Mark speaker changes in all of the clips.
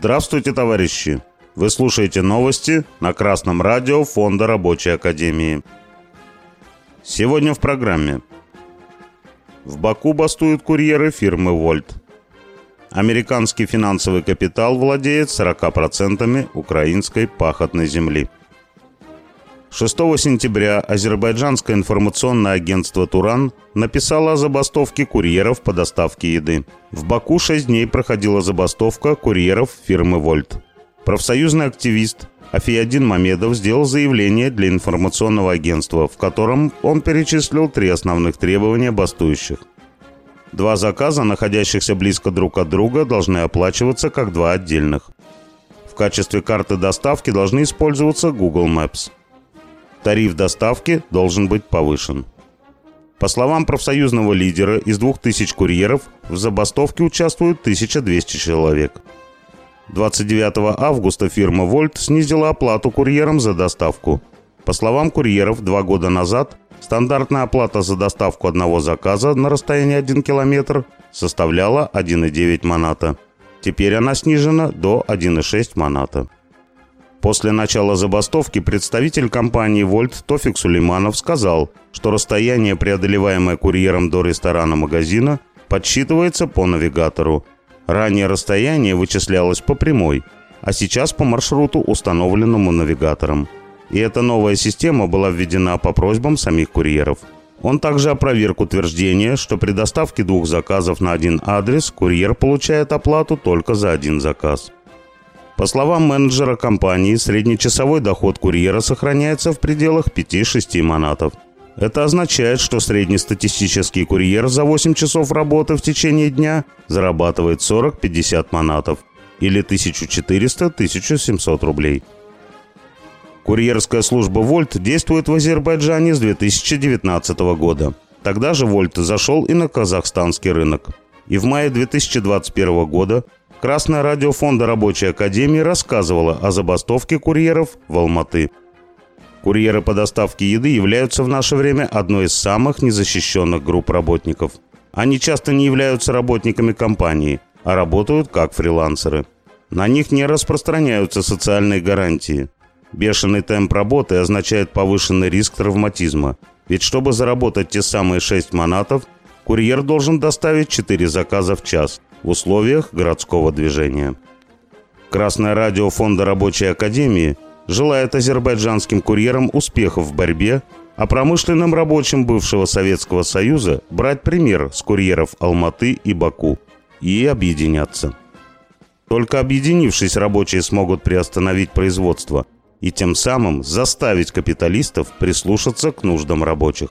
Speaker 1: Здравствуйте, товарищи! Вы слушаете новости на Красном радио Фонда Рабочей Академии. Сегодня в программе. В Баку бастуют курьеры фирмы «Вольт». Американский финансовый капитал владеет 40% украинской пахотной земли. 6 сентября азербайджанское информационное агентство «Туран» написало о забастовке курьеров по доставке еды. В Баку 6 дней проходила забастовка курьеров фирмы «Вольт». Профсоюзный активист Афиадин Мамедов сделал заявление для информационного агентства, в котором он перечислил три основных требования бастующих. Два заказа, находящихся близко друг от друга, должны оплачиваться как два отдельных. В качестве карты доставки должны использоваться Google Maps – тариф доставки должен быть повышен. По словам профсоюзного лидера, из 2000 курьеров в забастовке участвуют 1200 человек. 29 августа фирма «Вольт» снизила оплату курьерам за доставку. По словам курьеров, два года назад стандартная оплата за доставку одного заказа на расстоянии 1 километр составляла 1,9 маната. Теперь она снижена до 1,6 маната. После начала забастовки представитель компании «Вольт» Тофик Сулейманов сказал, что расстояние, преодолеваемое курьером до ресторана магазина, подсчитывается по навигатору. Ранее расстояние вычислялось по прямой, а сейчас по маршруту, установленному навигатором. И эта новая система была введена по просьбам самих курьеров. Он также опроверг утверждение, что при доставке двух заказов на один адрес курьер получает оплату только за один заказ. По словам менеджера компании, среднечасовой доход курьера сохраняется в пределах 5-6 манатов. Это означает, что среднестатистический курьер за 8 часов работы в течение дня зарабатывает 40-50 манатов или 1400-1700 рублей. Курьерская служба «Вольт» действует в Азербайджане с 2019 года. Тогда же «Вольт» зашел и на казахстанский рынок. И в мае 2021 года Красное радио Фонда Рабочей Академии рассказывало о забастовке курьеров в Алматы. Курьеры по доставке еды являются в наше время одной из самых незащищенных групп работников. Они часто не являются работниками компании, а работают как фрилансеры. На них не распространяются социальные гарантии. Бешеный темп работы означает повышенный риск травматизма. Ведь чтобы заработать те самые 6 манатов, курьер должен доставить 4 заказа в час – в условиях городского движения. Красное радио Фонда Рабочей Академии желает азербайджанским курьерам успехов в борьбе, а промышленным рабочим бывшего Советского Союза брать пример с курьеров Алматы и Баку и объединяться. Только объединившись, рабочие смогут приостановить производство и тем самым заставить капиталистов прислушаться к нуждам рабочих.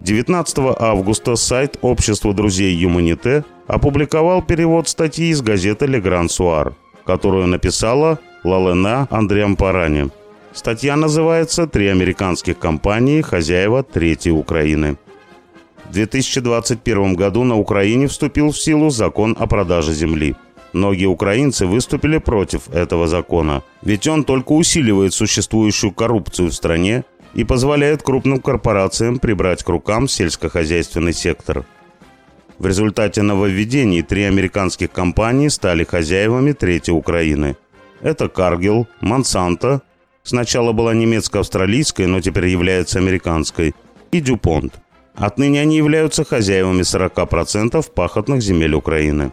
Speaker 1: 19 августа сайт Общества друзей Юманите опубликовал перевод статьи из газеты «Ле Гран Суар», которую написала Лалена Андриампарани. Статья называется «Три американских компании. Хозяева Третьей Украины». В 2021 году на Украине вступил в силу закон о продаже земли. Многие украинцы выступили против этого закона, ведь он только усиливает существующую коррупцию в стране и позволяет крупным корпорациям прибрать к рукам сельскохозяйственный сектор. В результате нововведений три американских компании стали хозяевами Третьей Украины. Это Каргил, Монсанто, сначала была немецко-австралийской, но теперь является американской, и Дюпонт. Отныне они являются хозяевами 40% пахотных земель Украины.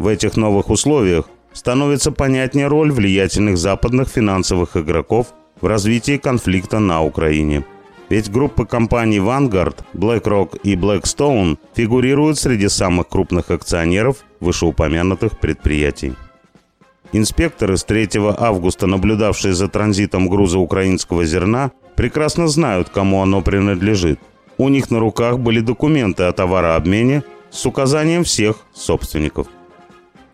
Speaker 1: В этих новых условиях становится понятнее роль влиятельных западных финансовых игроков в развитии конфликта на Украине. Ведь группы компаний Vanguard, BlackRock и Blackstone фигурируют среди самых крупных акционеров вышеупомянутых предприятий. Инспекторы с 3 августа, наблюдавшие за транзитом груза украинского зерна, прекрасно знают, кому оно принадлежит. У них на руках были документы о товарообмене с указанием всех собственников –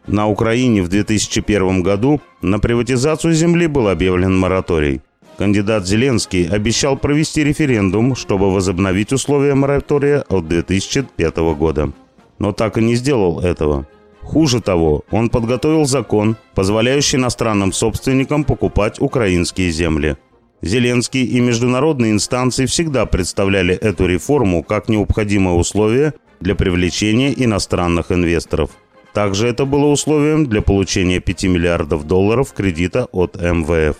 Speaker 1: на Украине в 2001 году на приватизацию земли был объявлен мораторий. Кандидат Зеленский обещал провести референдум, чтобы возобновить условия моратория от 2005 года. Но так и не сделал этого. Хуже того, он подготовил закон, позволяющий иностранным собственникам покупать украинские земли. Зеленский и международные инстанции всегда представляли эту реформу как необходимое условие для привлечения иностранных инвесторов. Также это было условием для получения 5 миллиардов долларов кредита от МВФ.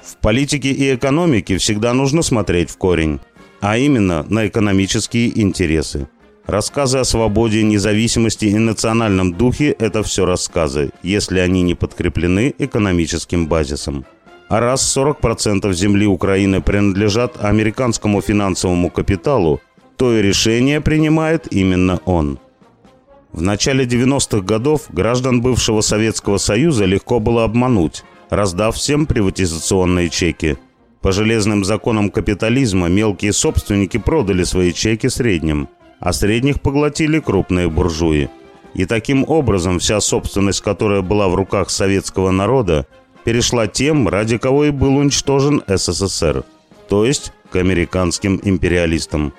Speaker 1: В политике и экономике всегда нужно смотреть в корень, а именно на экономические интересы. Рассказы о свободе, независимости и национальном духе – это все рассказы, если они не подкреплены экономическим базисом. А раз 40% земли Украины принадлежат американскому финансовому капиталу, то и решение принимает именно он. В начале 90-х годов граждан бывшего Советского Союза легко было обмануть, раздав всем приватизационные чеки. По железным законам капитализма мелкие собственники продали свои чеки средним, а средних поглотили крупные буржуи. И таким образом вся собственность, которая была в руках советского народа, перешла тем, ради кого и был уничтожен СССР, то есть к американским империалистам.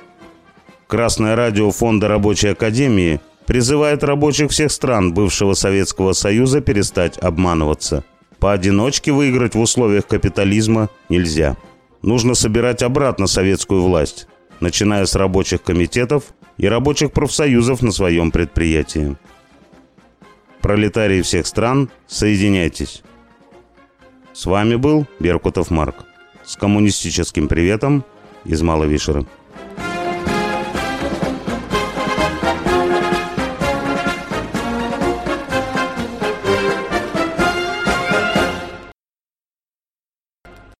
Speaker 1: Красное радио Фонда Рабочей Академии призывает рабочих всех стран бывшего Советского Союза перестать обманываться – Поодиночке выиграть в условиях капитализма нельзя. Нужно собирать обратно советскую власть, начиная с рабочих комитетов и рабочих профсоюзов на своем предприятии. Пролетарии всех стран, соединяйтесь. С вами был Беркутов Марк. С коммунистическим приветом из Маловишера.